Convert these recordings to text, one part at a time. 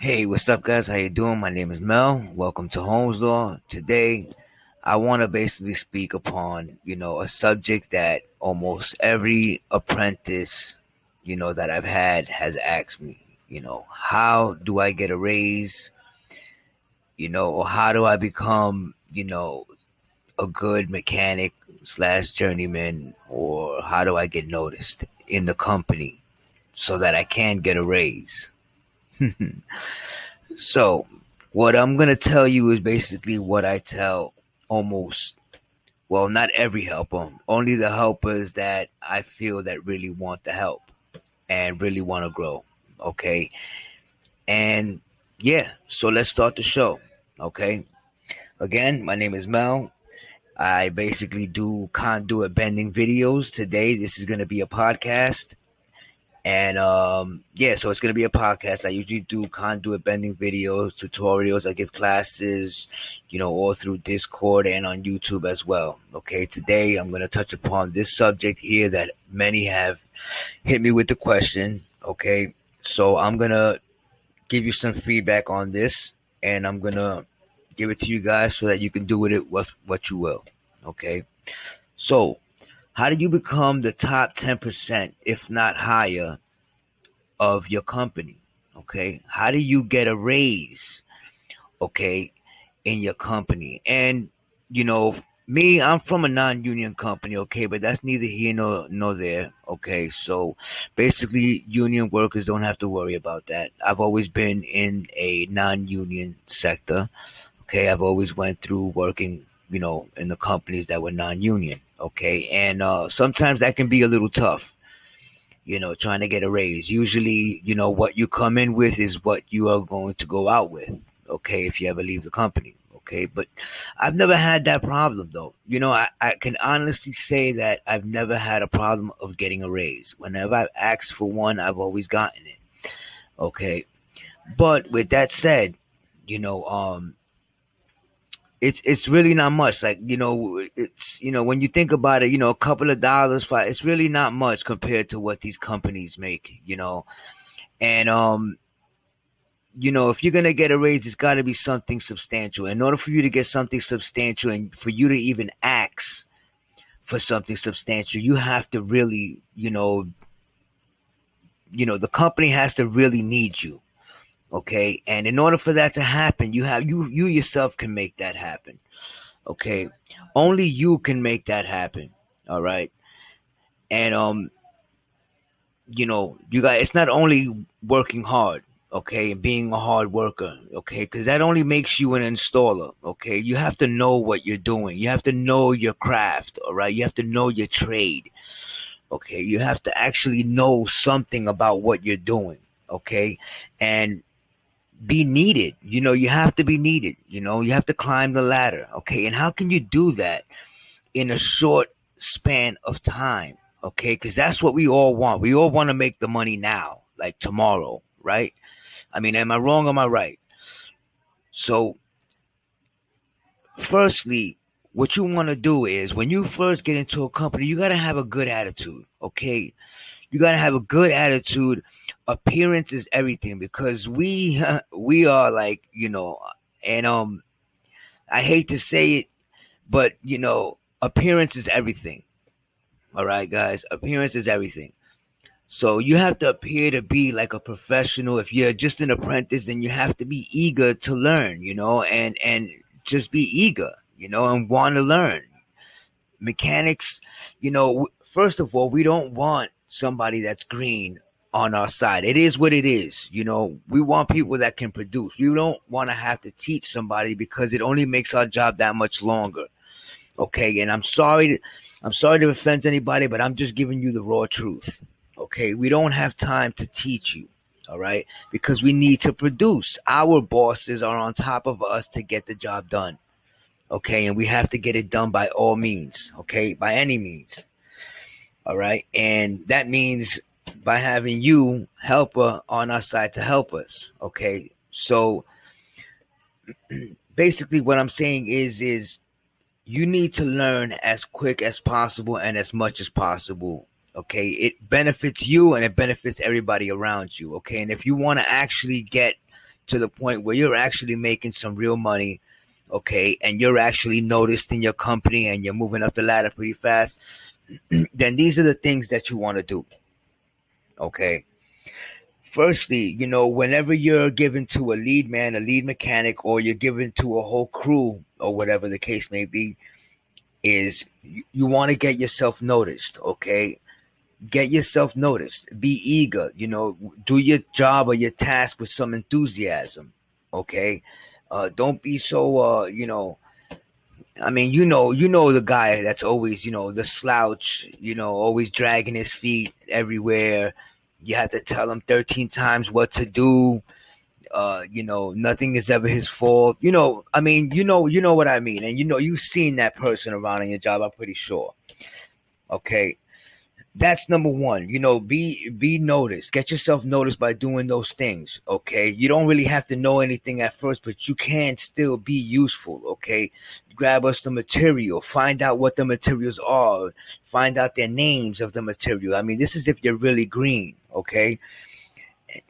Hey, what's up, guys? How you doing? My name is Mel. Welcome to Holmes Law. Today, I want to basically speak upon, you know, a subject that almost every apprentice, you know, that I've had has asked me, you know, how do I get a raise? You know, or how do I become, you know, a good mechanic slash journeyman, or how do I get noticed in the company so that I can get a raise? so, what I'm going to tell you is basically what I tell almost, well, not every helper, only the helpers that I feel that really want the help and really want to grow. Okay. And yeah, so let's start the show. Okay. Again, my name is Mel. I basically do conduit bending videos. Today, this is going to be a podcast and um, yeah, so it's gonna be a podcast. I usually do conduit bending videos, tutorials. I give classes, you know, all through Discord and on YouTube as well. Okay, today I'm gonna touch upon this subject here that many have hit me with the question. Okay, so I'm gonna give you some feedback on this, and I'm gonna give it to you guys so that you can do with it what what you will. Okay, so how do you become the top 10%, if not higher, of your company? Okay. How do you get a raise? Okay. In your company. And, you know, me, I'm from a non-union company, okay, but that's neither here nor nor there, okay. So basically, union workers don't have to worry about that. I've always been in a non-union sector, okay. I've always went through working you know, in the companies that were non-union. Okay, and uh, sometimes that can be a little tough. You know, trying to get a raise. Usually, you know, what you come in with is what you are going to go out with. Okay, if you ever leave the company. Okay, but I've never had that problem though. You know, I, I can honestly say that I've never had a problem of getting a raise. Whenever I've asked for one, I've always gotten it. Okay, but with that said, you know, um, it's it's really not much. Like you know, it's you know when you think about it, you know, a couple of dollars, it's really not much compared to what these companies make. You know, and um, you know, if you're gonna get a raise, it's got to be something substantial. In order for you to get something substantial, and for you to even ask for something substantial, you have to really, you know, you know, the company has to really need you Okay. And in order for that to happen, you have you you yourself can make that happen. Okay. Only you can make that happen. All right. And um you know, you got it's not only working hard, okay, and being a hard worker, okay, because that only makes you an installer, okay. You have to know what you're doing. You have to know your craft, all right. You have to know your trade, okay. You have to actually know something about what you're doing, okay. And be needed. You know, you have to be needed. You know, you have to climb the ladder. Okay. And how can you do that in a short span of time? Okay. Because that's what we all want. We all want to make the money now, like tomorrow, right? I mean, am I wrong? Or am I right? So, firstly, what you want to do is when you first get into a company, you got to have a good attitude. Okay. You got to have a good attitude. Appearance is everything because we we are like you know and um i hate to say it but you know appearance is everything. All right guys appearance is everything. So you have to appear to be like a professional. If you're just an apprentice then you have to be eager to learn you know and and just be eager you know and want to learn. Mechanics you know first of all we don't want somebody that's green on our side. It is what it is. You know, we want people that can produce. We don't want to have to teach somebody because it only makes our job that much longer. Okay, and I'm sorry to, I'm sorry to offend anybody, but I'm just giving you the raw truth. Okay, we don't have time to teach you. All right, because we need to produce. Our bosses are on top of us to get the job done. Okay, and we have to get it done by all means. Okay, by any means. All right, and that means by having you helper on our side to help us. Okay. So basically what I'm saying is is you need to learn as quick as possible and as much as possible. Okay. It benefits you and it benefits everybody around you. Okay. And if you want to actually get to the point where you're actually making some real money, okay, and you're actually noticed in your company and you're moving up the ladder pretty fast, then these are the things that you want to do. Okay. Firstly, you know, whenever you're given to a lead man, a lead mechanic, or you're given to a whole crew, or whatever the case may be, is you, you want to get yourself noticed, okay? Get yourself noticed. Be eager, you know, do your job or your task with some enthusiasm, okay? Uh, don't be so, uh, you know, I mean, you know, you know the guy that's always, you know, the slouch, you know, always dragging his feet everywhere. You have to tell him 13 times what to do. Uh, you know, nothing is ever his fault. You know, I mean, you know, you know what I mean, and you know, you've seen that person around in your job. I'm pretty sure. Okay, that's number one. You know, be be noticed. Get yourself noticed by doing those things. Okay. You don't really have to know anything at first, but you can still be useful. Okay. Grab us the material. Find out what the materials are. Find out their names of the material. I mean, this is if you're really green. Okay.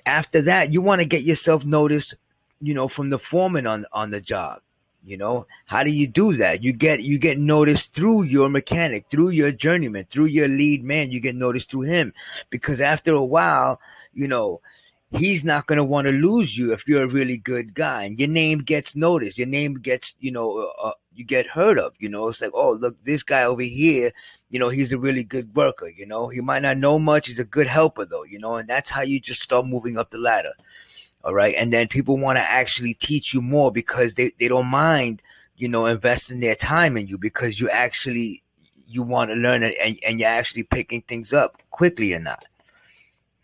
After that, you want to get yourself noticed. You know, from the foreman on on the job. You know, how do you do that? You get you get noticed through your mechanic, through your journeyman, through your lead man. You get noticed through him because after a while, you know, he's not going to want to lose you if you're a really good guy and your name gets noticed. Your name gets, you know, uh, uh, you get heard of. You know, it's like, oh, look, this guy over here, you know, he's a really good worker. You know, he might not know much. He's a good helper though. You know, and that's how you just start moving up the ladder. All right. And then people want to actually teach you more because they, they don't mind, you know, investing their time in you because you actually, you want to learn it and, and you're actually picking things up quickly or not.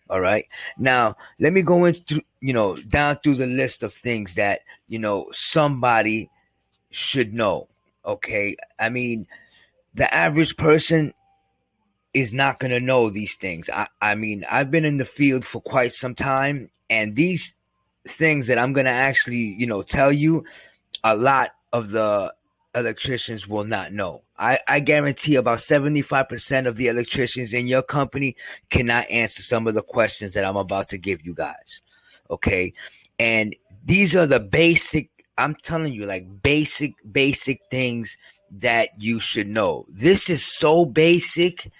All right. Now, let me go into, you know, down through the list of things that, you know, somebody should know. Okay. I mean, the average person is not going to know these things. I, I mean, I've been in the field for quite some time, and these things that I'm to actually, you know, tell you, a lot of the electricians will not know. I, I guarantee about 75% of the electricians in your company cannot answer some of the questions that I'm about to give you guys. Okay. And these are the basic, I'm telling you, like basic, basic things that you should know. This is so basic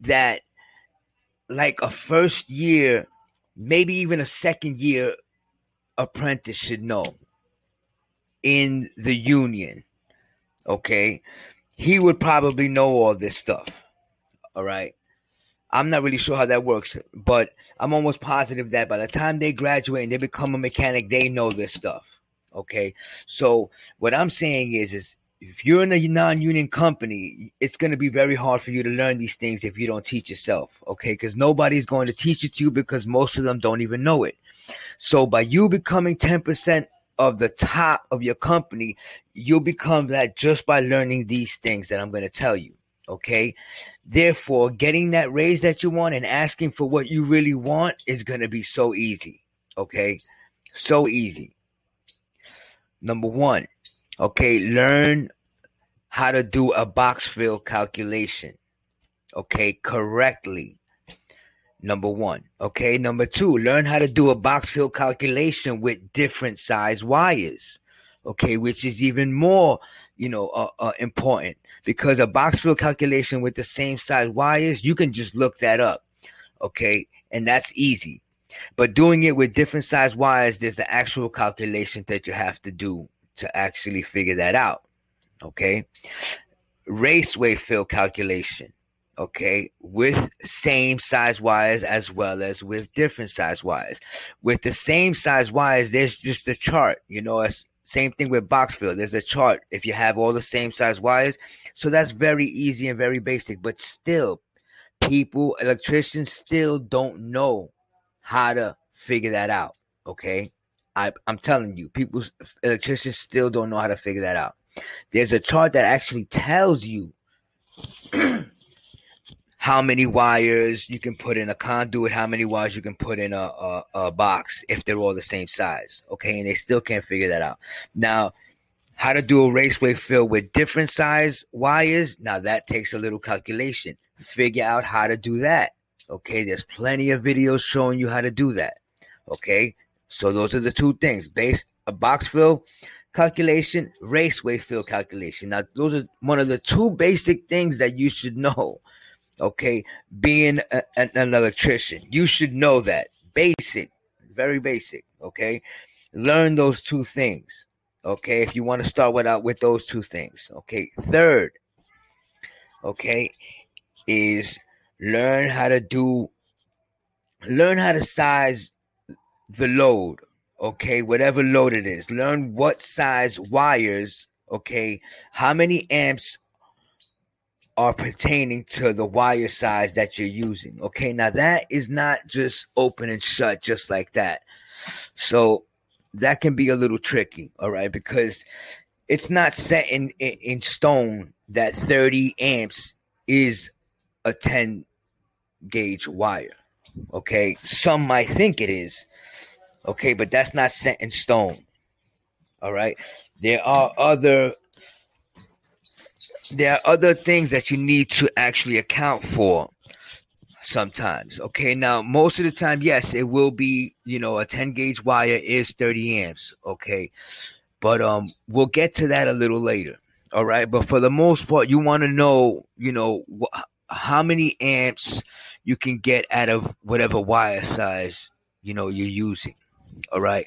that, like, a first year, maybe even a second year apprentice should know in the union. Okay. He would probably know all this stuff. All right. I'm not really sure how that works, but I'm almost positive that by the time they graduate and they become a mechanic, they know this stuff. Okay. So what I'm saying is, is if you're in a non-union company, it's going to be very hard for you to learn these things if you don't teach yourself. Okay. Because nobody's going to teach it to you because most of them don't even know it. So by you becoming 10% of the top of your company, you'll become that just by learning these things that I'm going to tell you. Okay. Therefore, getting that raise that you want and asking for what you really want is going to be so easy. Okay. So easy. Number one, okay, learn how to do a box fill calculation. Okay, correctly. Number one. Okay. Number two, learn how to do a box fill calculation with different size wires. Okay. Which is even more, you know, uh, uh, important because a box fill calculation with the same size wires, you can just look that up. Okay. And that's easy. But doing it with different size wires, there's the actual calculation that you have to do to actually figure that out. Okay. Raceway fill calculation okay, with same size wires as well as with different size wires. With the same size wires, there's just a chart, you know, it's same thing with box fill. There's a chart if you have all the same size wires. So that's very easy and very basic, but still, people, electricians still don't know how to figure that out. Okay. I, I'm telling you, people, electricians still don't know how to figure that out. There's a chart that actually tells you how many wires you can put in a conduit, how many wires you can put in a, a, a, box if they're all the same size. Okay, and they still can't figure that out. Now, how to do a raceway fill with different size wires? Now that takes a little calculation. Figure out how to do that. Okay, there's plenty of videos showing you how to do that. Okay, So those are the two things: base a box fill calculation, raceway fill calculation. Now those are one of the two basic things that you should know. Okay, being a, an electrician, you should know that basic, very basic. Okay, learn those two things. Okay, if you want to start with out with those two things. Okay, third, okay, is learn how to do learn how to size the load okay whatever load it is learn what size wires okay how many amps are pertaining to the wire size that you're using okay now that is not just open and shut just like that so that can be a little tricky all right because it's not set in in, in stone that 30 amps is a 10 gauge wire. Okay, some might think it is. Okay, but that's not set in stone. All right, there are other there are other things that you need to actually account for sometimes. Okay, now most of the time, yes, it will be, you know, a 10 gauge wire is 30 amps. Okay, but um, we'll get to that a little later. All right, but for the most part, you want to know, you know, wh- how many amps you can get out of whatever wire size you know you're using. All right,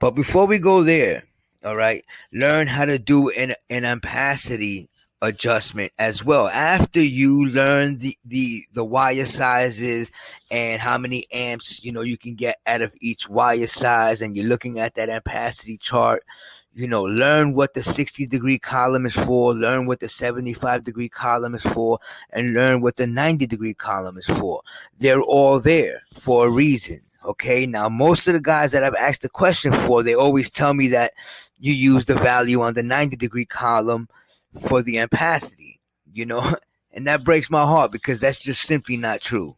but before we go there, all right, learn how to do an an ampacity adjustment as well after you learn the the the wire sizes and how many amps you know you can get out of each wire size and you're looking at that ampacity chart you know, learn what the 60 degree column is for, learn what the 75 degree column is for, and learn what the 90 degree column is for. They're all there for a reason. Okay. Now, most of the guys that I've asked the question for, they always tell me that you use the value on the 90 degree column for the ampacity, you know, and that breaks my heart because that's just simply not true.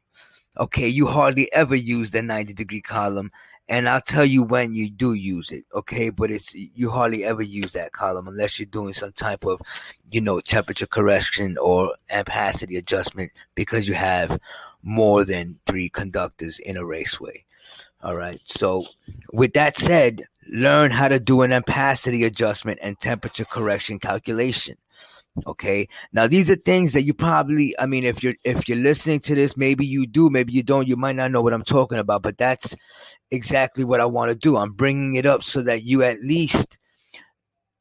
Okay. You hardly ever use the 90 degree column and I'll tell you when you do use it, okay? But it's you hardly ever use that column unless you're doing some type of, you know, temperature correction or ampacity adjustment because you have more than three conductors in a raceway. All right. So, with that said, learn how to do an ampacity adjustment and temperature correction calculation. Okay. Now these are things that you probably I mean if you're if you're listening to this, maybe you do, maybe you don't, you might not know what I'm talking about, but that's exactly what I want to do. I'm bringing it up so that you at least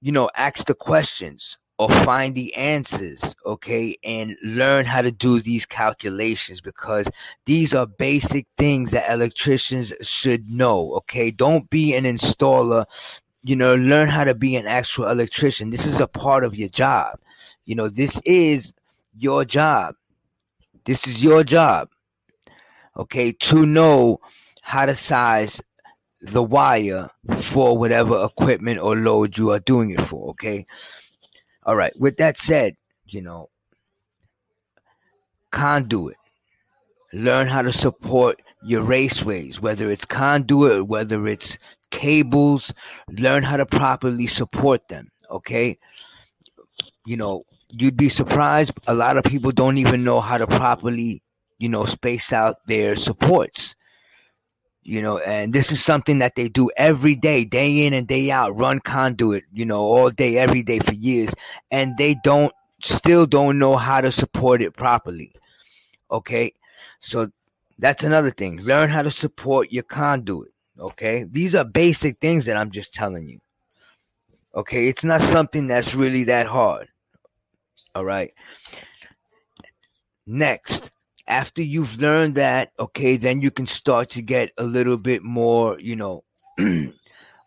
you know ask the questions or find the answers, okay, and learn how to do these calculations because these are basic things that electricians should know, okay? Don't be an installer, you know, learn how to be an actual electrician. This is a part of your job. You know, this is your job. This is your job. Okay, to know how to size the wire for whatever equipment or load you are doing it for. Okay. All right. With that said, you know, conduit. Learn how to support your raceways, whether it's conduit, whether it's cables. Learn how to properly support them. Okay. You know, you'd be surprised. A lot of people don't even know how to properly, you know, space out their supports. You know, and this is something that they do every day, day in and day out, run conduit, you know, all day, every day for years. And they don't, still don't know how to support it properly. Okay. So that's another thing. Learn how to support your conduit. Okay. These are basic things that I'm just telling you. Okay. It's not something that's really that hard. All right. Next, after you've learned that, okay, then you can start to get a little bit more, you know,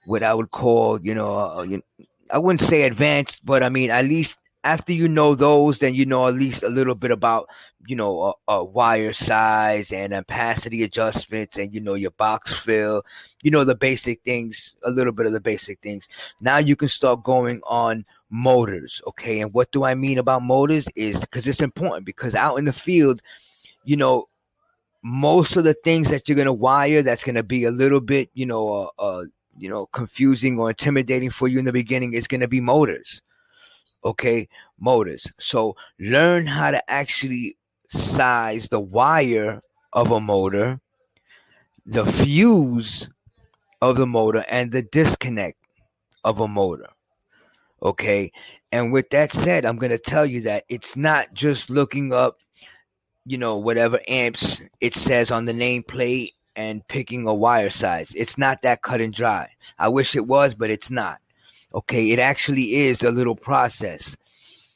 what I would call, you know, uh, you, I wouldn't say advanced, but I mean, at least after you know those, then you know at least a little bit about, you know, a, a wire size and ampacity adjustments and, you know, your box fill, you know, the basic things, a little bit of the basic things. Now you can start going on motors. Okay. And what do I mean about motors is because it's important because out in the field, you know, most of the things that you're going to wire that's going to be a little bit, you know, uh, uh, you know, confusing or intimidating for you in the beginning is going to be motors okay motors so learn how to actually size the wire of a motor the fuse of the motor and the disconnect of a motor. Okay. And with that said, I'm going to tell you that it's not just looking up, you know, whatever amps it says on the nameplate and picking a wire size. It's not that cut and dry. I wish it was, but it's not. Okay. It actually is a little process.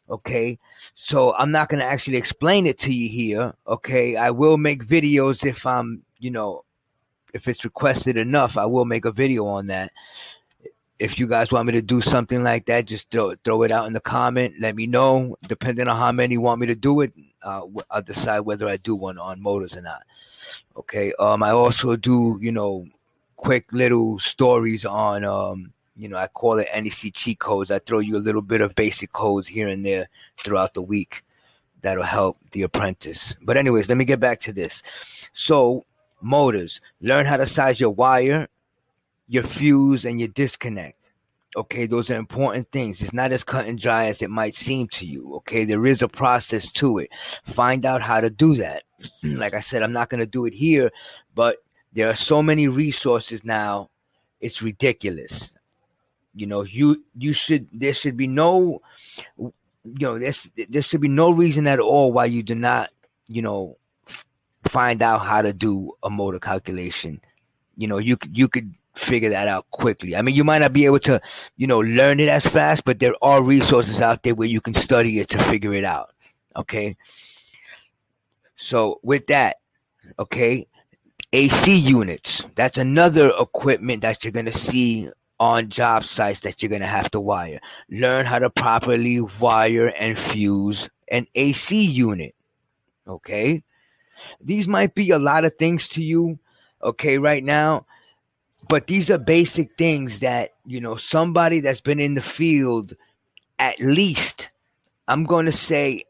Okay. So I'm not going to actually explain it to you here. Okay. I will make videos if I'm, you know, if it's requested enough, I will make a video on that if you guys want me to do something like that, just throw, throw it out in the comment. Let me know. Depending on how many want me to do it, uh, I'll decide whether I do one on motors or not. Okay. Um, I also do, you know, quick little stories on, um, you know, I call it NEC cheat codes. I throw you a little bit of basic codes here and there throughout the week that'll help the apprentice. But anyways, let me get back to this. So motors, learn how to size your wire your fuse and your disconnect. Okay, those are important things. It's not as cut and dry as it might seem to you. Okay, there is a process to it. Find out how to do that. like I said, I'm not going to do it here, but there are so many resources now. It's ridiculous. You know, you you should there should be no you know, there's there should be no reason at all why you do not, you know, find out how to do a motor calculation. You know, you could you could figure that out quickly. I mean, you might not be able to, you know, learn it as fast, but there are resources out there where you can study it to figure it out. Okay. So with that, okay, AC units, that's another equipment that you're to see on job sites that you're to have to wire. Learn how to properly wire and fuse an AC unit. Okay. These might be a lot of things to you. Okay. Right now, but these are basic things that, you know, somebody that's been in the field at least, I'm going to say,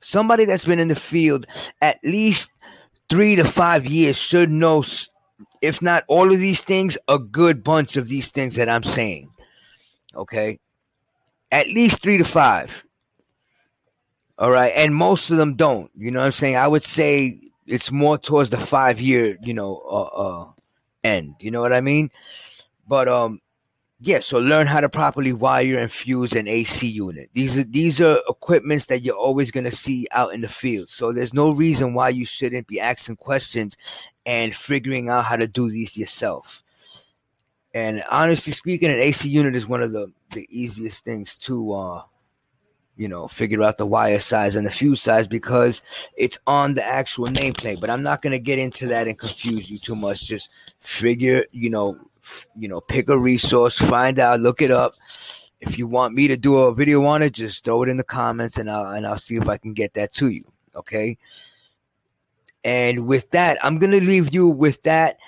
somebody that's been in the field at least three to five years should know, if not all of these things, a good bunch of these things that I'm saying. Okay? At least three to five. All right. And most of them don't. You know what I'm saying? I would say it's more towards the five year, you know, uh, uh, end. You know what I mean? But um, yeah. So learn how to properly wire and fuse an AC unit. These are these are equipments that you're always gonna see out in the field. So there's no reason why you shouldn't be asking questions and figuring out how to do these yourself. And honestly speaking, an AC unit is one of the the easiest things to uh you know, figure out the wire size and the fuse size because it's on the actual nameplate. But I'm not going to get into that and confuse you too much. Just figure, you know, you know, pick a resource, find out, look it up. If you want me to do a video on it, just throw it in the comments and I'll and I'll see if I can get that to you. Okay. And with that, I'm gonna leave you with that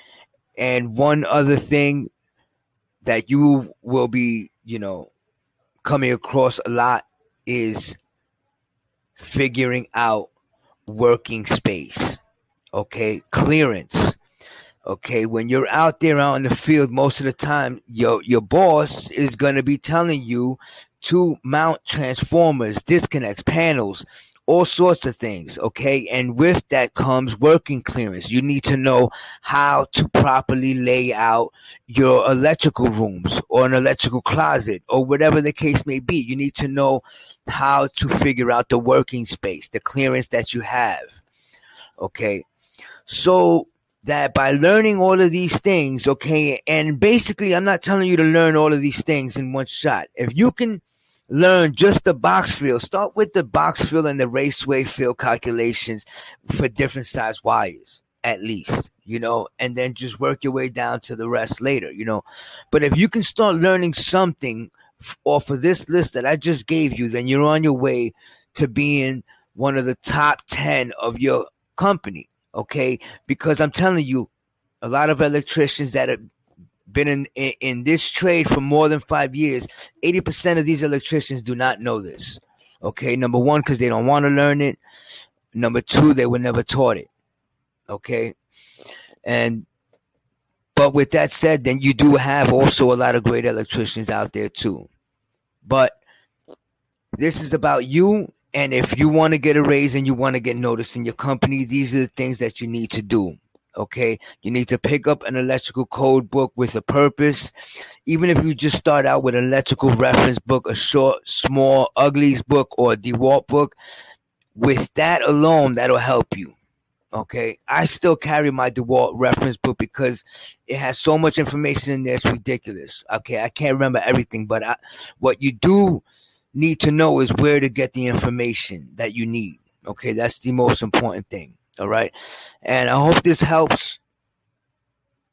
and one other thing that you will be, you know, coming across a lot is figuring out working space. Okay, clearance. Okay, when you're out there out in the field, most of the time, your your boss is gonna be telling you to mount transformers, disconnects, panels, all sorts of things, okay? And with that comes working clearance. You need to know how to properly lay out your electrical rooms or an electrical closet or whatever the case may be. You need to know how to figure out the working space, the clearance that you have, okay? So that by learning all of these things, okay, and basically, I'm not telling you to learn all of these things in one shot. If you can learn just the box fill. Start with the box fill and the raceway fill calculations for different size wires, at least, you know, and then just work your way down to the rest later, you know. But if you can start learning something off of this list that I just gave you, then you're on your way to being one of the top 10 of your company, okay? Because I'm telling you, a lot of electricians that are been in, in, in this trade for more than five years, 80% of these electricians do not know this. Okay, number one, because they don't want to learn it. Number two, they were never taught it. Okay, and but with that said, then you do have also a lot of great electricians out there too. But this is about you, and if you want to get a raise and you want to get noticed in your company, these are the things that you need to do. Okay, you need to pick up an electrical code book with a purpose. Even if you just start out with an electrical reference book, a short, small, Ugly's book, or a DeWalt book, with that alone, that'll help you. Okay, I still carry my DeWalt reference book because it has so much information in there. It's ridiculous. Okay, I can't remember everything, but I, what you do need to know is where to get the information that you need. Okay, that's the most important thing. All right, and I hope this helps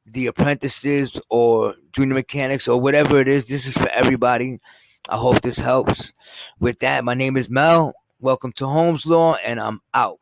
the apprentices or junior mechanics or whatever it is. This is for everybody. I hope this helps. With that, my name is Mel. Welcome to Holmes Law, and I'm out.